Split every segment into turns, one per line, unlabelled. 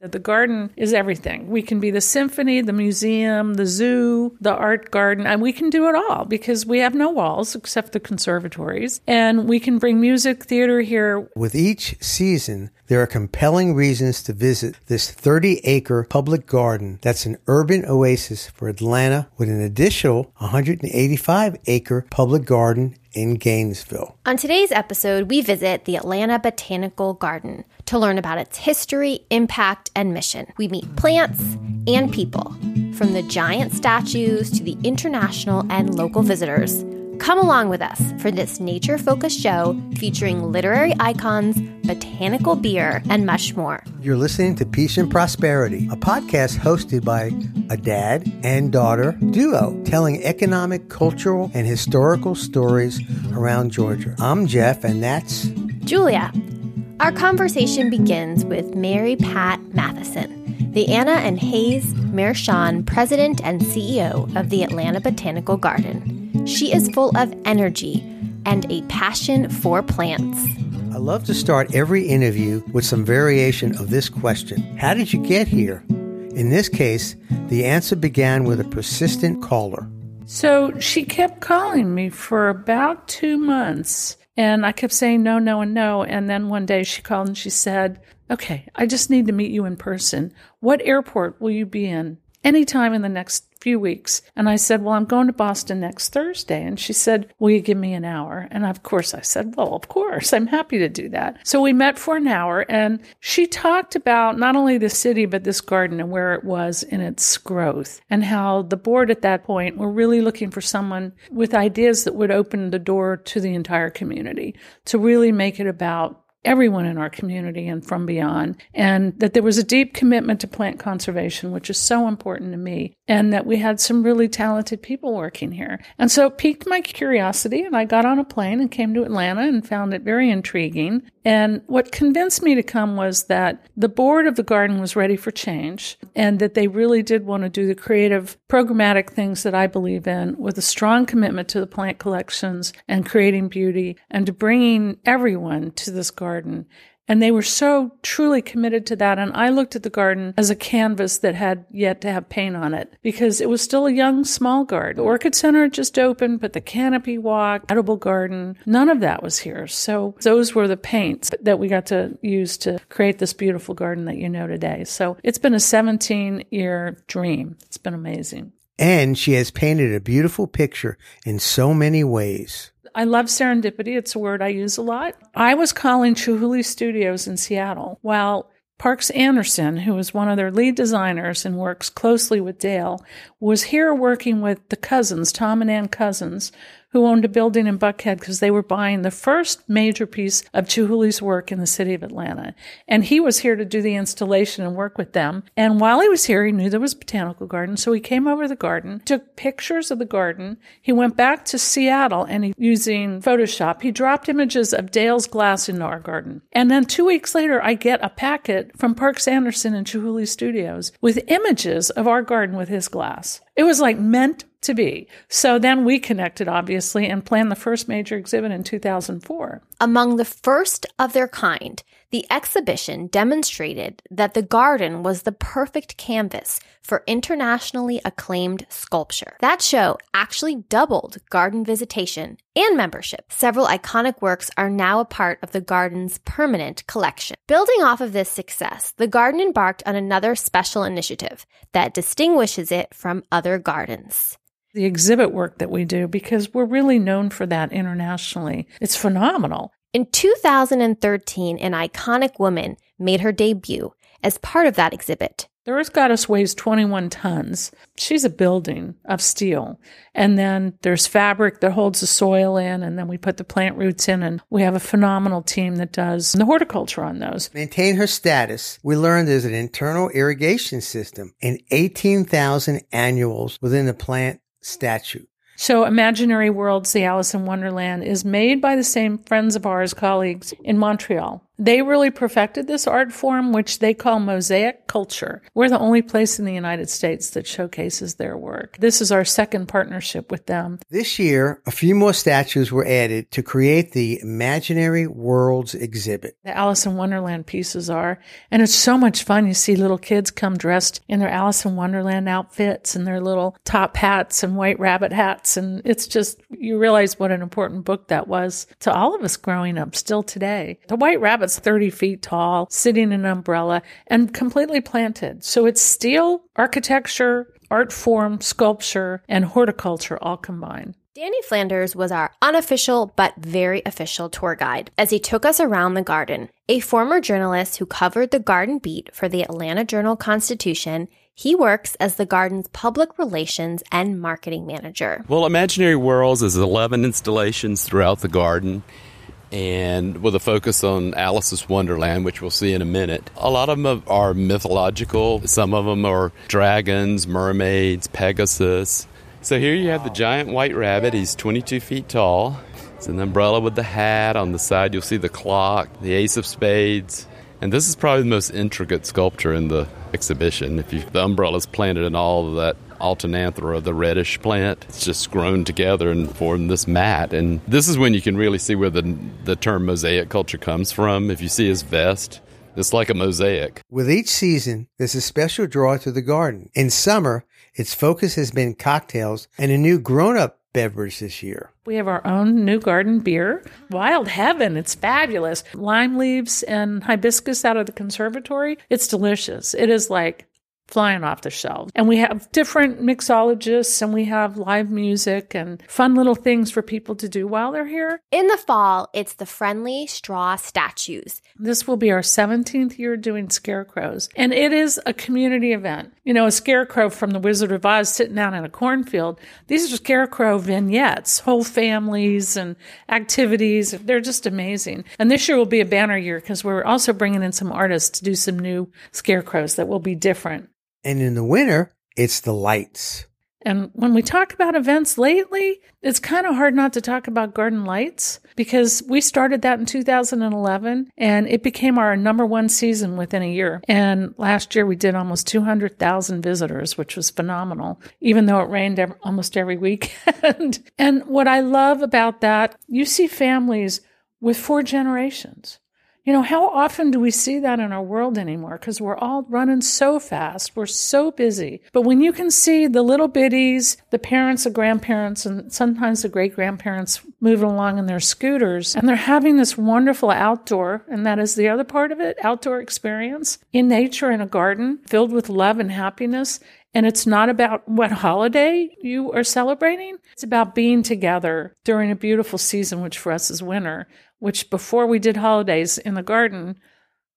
The garden is everything. We can be the symphony, the museum, the zoo, the art garden, and we can do it all because we have no walls except the conservatories. And we can bring music, theater here.
With each season, there are compelling reasons to visit this 30 acre public garden that's an urban oasis for Atlanta with an additional 185 acre public garden in Gainesville.
On today's episode, we visit the Atlanta Botanical Garden to learn about its history, impact, and mission. We meet plants and people, from the giant statues to the international and local visitors. Come along with us for this nature focused show featuring literary icons, botanical beer, and much more.
You're listening to Peach and Prosperity, a podcast hosted by a dad and daughter duo telling economic, cultural, and historical stories around Georgia. I'm Jeff, and that's
Julia. Our conversation begins with Mary Pat Matheson, the Anna and Hayes Mershon president and CEO of the Atlanta Botanical Garden. She is full of energy and a passion for plants.
I love to start every interview with some variation of this question How did you get here? In this case, the answer began with a persistent caller.
So she kept calling me for about two months. And I kept saying no, no, and no. And then one day she called and she said, Okay, I just need to meet you in person. What airport will you be in? Anytime in the next few weeks. And I said, Well, I'm going to Boston next Thursday. And she said, Will you give me an hour? And of course, I said, Well, of course, I'm happy to do that. So we met for an hour and she talked about not only the city, but this garden and where it was in its growth and how the board at that point were really looking for someone with ideas that would open the door to the entire community to really make it about everyone in our community and from beyond, and that there was a deep commitment to plant conservation, which is so important to me, and that we had some really talented people working here. And so it piqued my curiosity, and I got on a plane and came to Atlanta and found it very intriguing. And what convinced me to come was that the board of the garden was ready for change, and that they really did want to do the creative, programmatic things that I believe in with a strong commitment to the plant collections and creating beauty and to bringing everyone to this garden garden. And they were so truly committed to that. And I looked at the garden as a canvas that had yet to have paint on it because it was still a young, small garden. The Orchid Center just opened, but the canopy walk, edible garden, none of that was here. So those were the paints that we got to use to create this beautiful garden that you know today. So it's been a 17 year dream. It's been amazing.
And she has painted a beautiful picture in so many ways.
I love serendipity. It's a word I use a lot. I was calling Chihuly Studios in Seattle while Parks Anderson, who is one of their lead designers and works closely with Dale, was here working with the cousins, Tom and Ann Cousins, who owned a building in Buckhead because they were buying the first major piece of Chihuly's work in the city of Atlanta. And he was here to do the installation and work with them. And while he was here, he knew there was a botanical garden. So he came over the garden, took pictures of the garden. He went back to Seattle and he, using Photoshop, he dropped images of Dale's glass into our garden. And then two weeks later, I get a packet from Parks Anderson and Chihuly Studios with images of our garden with his glass. It was like meant to be. So then we connected, obviously, and planned the first major exhibit in 2004.
Among the first of their kind, the exhibition demonstrated that the garden was the perfect canvas for internationally acclaimed sculpture. That show actually doubled garden visitation and membership. Several iconic works are now a part of the garden's permanent collection. Building off of this success, the garden embarked on another special initiative that distinguishes it from other gardens
the exhibit work that we do because we're really known for that internationally. It's phenomenal.
In 2013, an iconic woman made her debut as part of that exhibit.
The Earth Goddess weighs 21 tons. She's a building of steel. And then there's fabric that holds the soil in, and then we put the plant roots in, and we have a phenomenal team that does the horticulture on those.
Maintain her status. We learned there's an internal irrigation system and 18,000 annuals within the plant statue.
So, Imaginary Worlds, the Alice in Wonderland, is made by the same friends of ours, colleagues in Montreal. They really perfected this art form, which they call mosaic culture. We're the only place in the United States that showcases their work. This is our second partnership with them.
This year, a few more statues were added to create the Imaginary Worlds exhibit.
The Alice in Wonderland pieces are, and it's so much fun. You see little kids come dressed in their Alice in Wonderland outfits and their little top hats and white rabbit hats. And it's just, you realize what an important book that was to all of us growing up still today. The White Rabbit's 30 feet tall, sitting in an umbrella and completely planted. So it's steel, architecture, art form, sculpture, and horticulture all combined.
Danny Flanders was our unofficial but very official tour guide as he took us around the garden. A former journalist who covered the garden beat for the Atlanta Journal Constitution, he works as the garden's public relations and marketing manager.
Well, Imaginary Worlds is 11 installations throughout the garden and with a focus on Alice's Wonderland, which we'll see in a minute. A lot of them are mythological, some of them are dragons, mermaids, Pegasus. So here you have the giant white rabbit. He's 22 feet tall. It's an umbrella with the hat. On the side, you'll see the clock, the ace of spades. And this is probably the most intricate sculpture in the exhibition. If you, the umbrella is planted in all of that Alternanthera, the reddish plant. It's just grown together and formed this mat. And this is when you can really see where the, the term mosaic culture comes from. If you see his vest, it's like a mosaic.
With each season, there's a special draw to the garden. In summer, its focus has been cocktails and a new grown up beverage this year.
We have our own new garden beer, Wild Heaven. It's fabulous. Lime leaves and hibiscus out of the conservatory. It's delicious. It is like flying off the shelves. And we have different mixologists and we have live music and fun little things for people to do while they're here.
In the fall, it's the friendly straw statues.
This will be our 17th year doing scarecrows. And it is a community event. You know, a scarecrow from the Wizard of Oz sitting down in a cornfield. These are scarecrow vignettes, whole families and activities. They're just amazing. And this year will be a banner year because we're also bringing in some artists to do some new scarecrows that will be different.
And in the winter, it's the lights.
And when we talk about events lately, it's kind of hard not to talk about Garden Lights because we started that in 2011 and it became our number one season within a year. And last year we did almost 200,000 visitors, which was phenomenal, even though it rained every, almost every weekend. and what I love about that, you see families with four generations. You know, how often do we see that in our world anymore? Because we're all running so fast. We're so busy. But when you can see the little biddies, the parents, the grandparents, and sometimes the great grandparents moving along in their scooters, and they're having this wonderful outdoor, and that is the other part of it, outdoor experience in nature in a garden filled with love and happiness. And it's not about what holiday you are celebrating. It's about being together during a beautiful season, which for us is winter, which before we did holidays in the garden,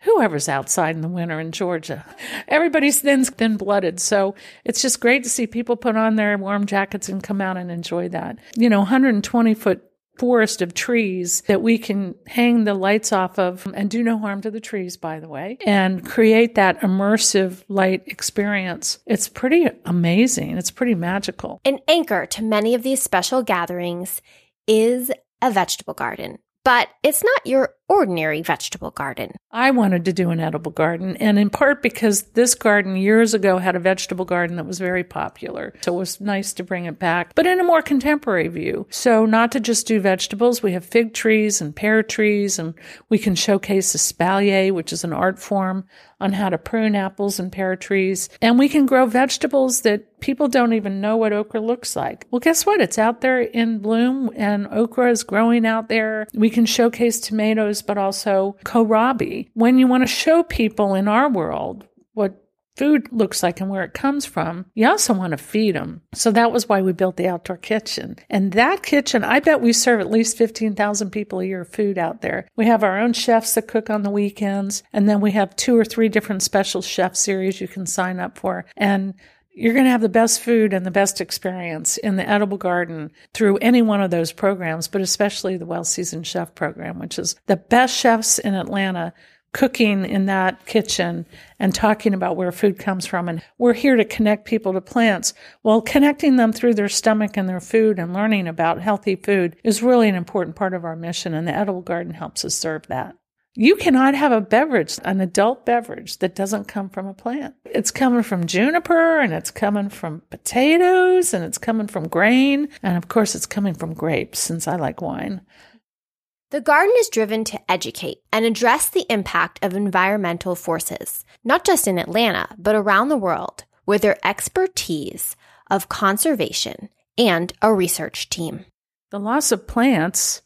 whoever's outside in the winter in Georgia, everybody's thin, thin blooded. So it's just great to see people put on their warm jackets and come out and enjoy that. You know, 120 foot forest of trees that we can hang the lights off of and do no harm to the trees, by the way, and create that immersive light experience. It's pretty amazing. It's pretty magical.
An anchor to many of these special gatherings is a vegetable garden. But it's not your ordinary vegetable garden.
I wanted to do an edible garden, and in part because this garden years ago had a vegetable garden that was very popular. So it was nice to bring it back, but in a more contemporary view. So, not to just do vegetables, we have fig trees and pear trees, and we can showcase espalier, which is an art form on how to prune apples and pear trees. And we can grow vegetables that people don't even know what okra looks like. Well, guess what? It's out there in bloom and okra is growing out there. We can showcase tomatoes, but also kohlrabi. When you want to show people in our world what food looks like and where it comes from, you also want to feed them. So that was why we built the outdoor kitchen. And that kitchen, I bet we serve at least 15,000 people a year food out there. We have our own chefs that cook on the weekends, and then we have two or three different special chef series you can sign up for. And you're going to have the best food and the best experience in the edible garden through any one of those programs, but especially the Well Seasoned Chef program, which is the best chefs in Atlanta cooking in that kitchen and talking about where food comes from. And we're here to connect people to plants. Well, connecting them through their stomach and their food and learning about healthy food is really an important part of our mission. And the edible garden helps us serve that. You cannot have a beverage, an adult beverage, that doesn't come from a plant. It's coming from juniper and it's coming from potatoes and it's coming from grain. And of course, it's coming from grapes since I like wine.
The garden is driven to educate and address the impact of environmental forces, not just in Atlanta, but around the world, with their expertise of conservation and a research team.
The loss of plants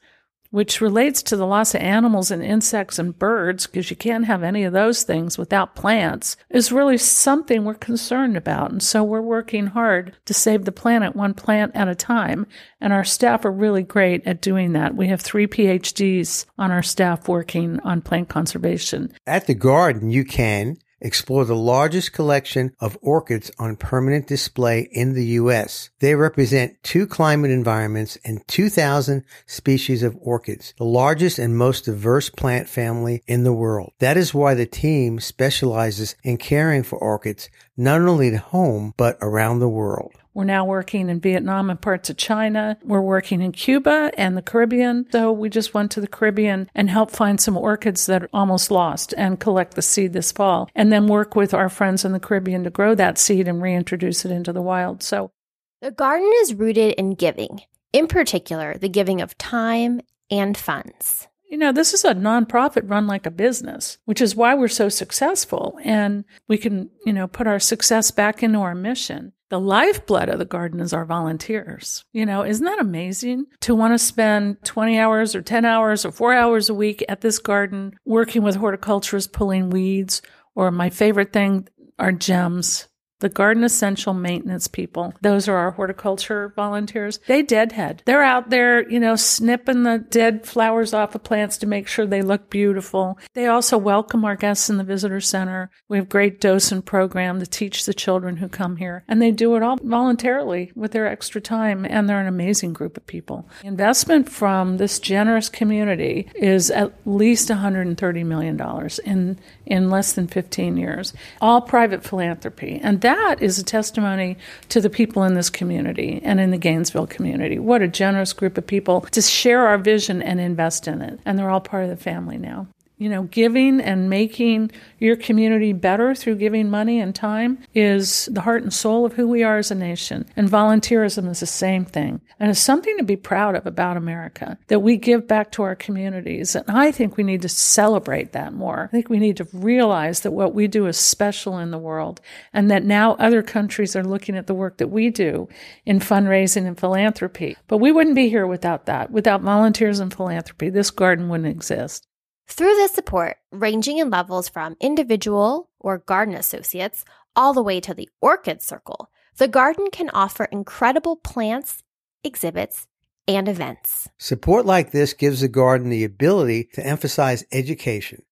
which relates to the loss of animals and insects and birds, because you can't have any of those things without plants, is really something we're concerned about. And so we're working hard to save the planet one plant at a time. And our staff are really great at doing that. We have three PhDs on our staff working on plant conservation.
At the garden, you can explore the largest collection of orchids on permanent display in the U.S. They represent two climate environments and 2,000 species of orchids, the largest and most diverse plant family in the world. That is why the team specializes in caring for orchids not only at home, but around the world.
We're now working in Vietnam and parts of China. We're working in Cuba and the Caribbean. So we just went to the Caribbean and helped find some orchids that are almost lost and collect the seed this fall. And then work with our friends in the Caribbean to grow that seed and reintroduce it into the wild. So
the garden is rooted in giving, in particular, the giving of time and funds.
You know, this is a nonprofit run like a business, which is why we're so successful. And we can, you know, put our success back into our mission. The lifeblood of the garden is our volunteers. You know, isn't that amazing to want to spend 20 hours or 10 hours or four hours a week at this garden working with horticulturists, pulling weeds, or my favorite thing are gems the garden essential maintenance people. Those are our horticulture volunteers. They deadhead. They're out there, you know, snipping the dead flowers off of plants to make sure they look beautiful. They also welcome our guests in the visitor center. We have great docent program to teach the children who come here and they do it all voluntarily with their extra time and they're an amazing group of people. Investment from this generous community is at least $130 million in, in less than 15 years. All private philanthropy. And that is a testimony to the people in this community and in the Gainesville community. What a generous group of people to share our vision and invest in it. And they're all part of the family now you know, giving and making your community better through giving money and time is the heart and soul of who we are as a nation. And volunteerism is the same thing. And it's something to be proud of about America that we give back to our communities. And I think we need to celebrate that more. I think we need to realize that what we do is special in the world and that now other countries are looking at the work that we do in fundraising and philanthropy. But we wouldn't be here without that. Without volunteers and philanthropy, this garden wouldn't exist.
Through this support, ranging in levels from individual or garden associates all the way to the orchid circle, the garden can offer incredible plants, exhibits, and events.
Support like this gives the garden the ability to emphasize education,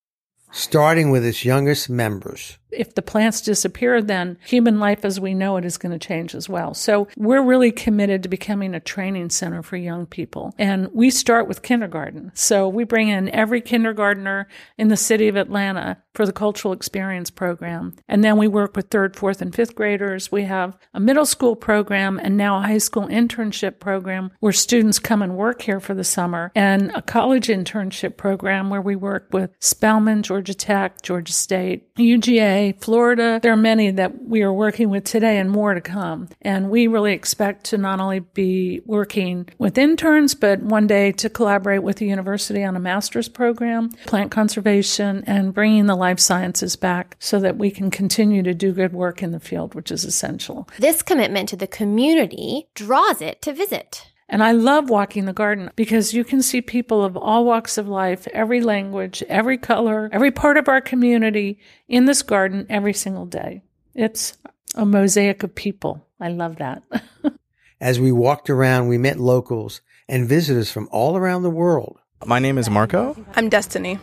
starting with its youngest members
if the plants disappear, then human life as we know it is going to change as well. So we're really committed to becoming a training center for young people. And we start with kindergarten. So we bring in every kindergartner in the city of Atlanta for the cultural experience program. And then we work with third, fourth, and fifth graders. We have a middle school program and now a high school internship program where students come and work here for the summer and a college internship program where we work with Spelman, Georgia Tech, Georgia State, UGA, Florida. There are many that we are working with today and more to come. And we really expect to not only be working with interns, but one day to collaborate with the university on a master's program, plant conservation, and bringing the life sciences back so that we can continue to do good work in the field, which is essential.
This commitment to the community draws it to visit.
And I love walking the garden because you can see people of all walks of life, every language, every color, every part of our community in this garden every single day. It's a mosaic of people. I love that.
As we walked around, we met locals and visitors from all around the world.
My name is Marco.
I'm Destiny.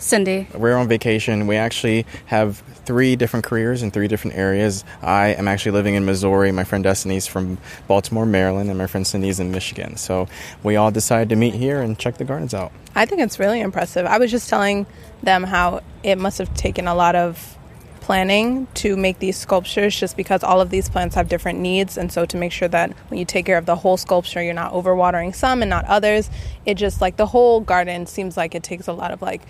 Cindy.
We're on vacation. We actually have three different careers in three different areas. I am actually living in Missouri. My friend Destiny's from Baltimore, Maryland, and my friend Cindy's in Michigan. So we all decided to meet here and check the gardens out.
I think it's really impressive. I was just telling them how it must have taken a lot of planning to make these sculptures just because all of these plants have different needs and so to make sure that when you take care of the whole sculpture you're not overwatering some and not others it just like the whole garden seems like it takes a lot of like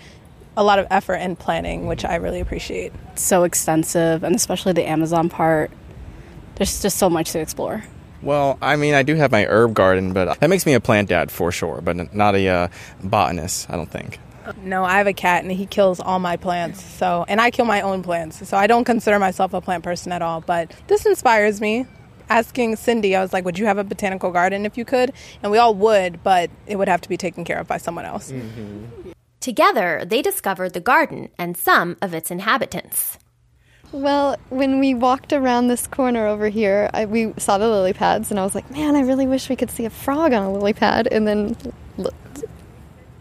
a lot of effort and planning, which I really appreciate.
So extensive, and especially the Amazon part. There's just so much to explore.
Well, I mean, I do have my herb garden, but that makes me a plant dad for sure, but not a uh, botanist, I don't think.
No, I have a cat and he kills all my plants. So, and I kill my own plants. So I don't consider myself a plant person at all, but this inspires me. Asking Cindy, I was like, "Would you have a botanical garden if you could?" And we all would, but it would have to be taken care of by someone else.
Mm-hmm. Together, they discovered the garden and some of its inhabitants.
Well, when we walked around this corner over here, I, we saw the lily pads, and I was like, man, I really wish we could see a frog on a lily pad. And then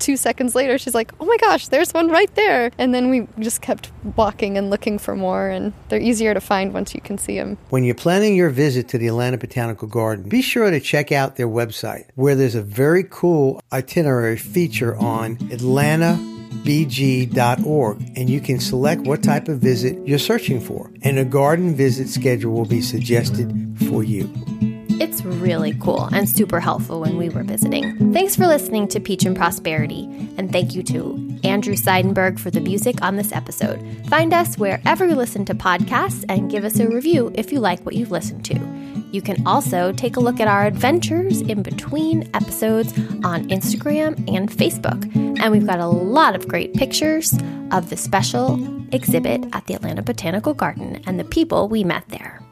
two seconds later, she's like, oh my gosh, there's one right there. And then we just kept walking and looking for more, and they're easier to find once you can see them.
When you're planning your visit to the Atlanta Botanical Garden, be sure to check out their website, where there's a very cool itinerary feature on Atlanta bg.org and you can select what type of visit you're searching for and a garden visit schedule will be suggested for you.
It's really cool and super helpful when we were visiting. Thanks for listening to Peach and Prosperity, and thank you to Andrew Seidenberg for the music on this episode. Find us wherever you listen to podcasts and give us a review if you like what you've listened to. You can also take a look at our adventures in between episodes on Instagram and Facebook. And we've got a lot of great pictures of the special exhibit at the Atlanta Botanical Garden and the people we met there.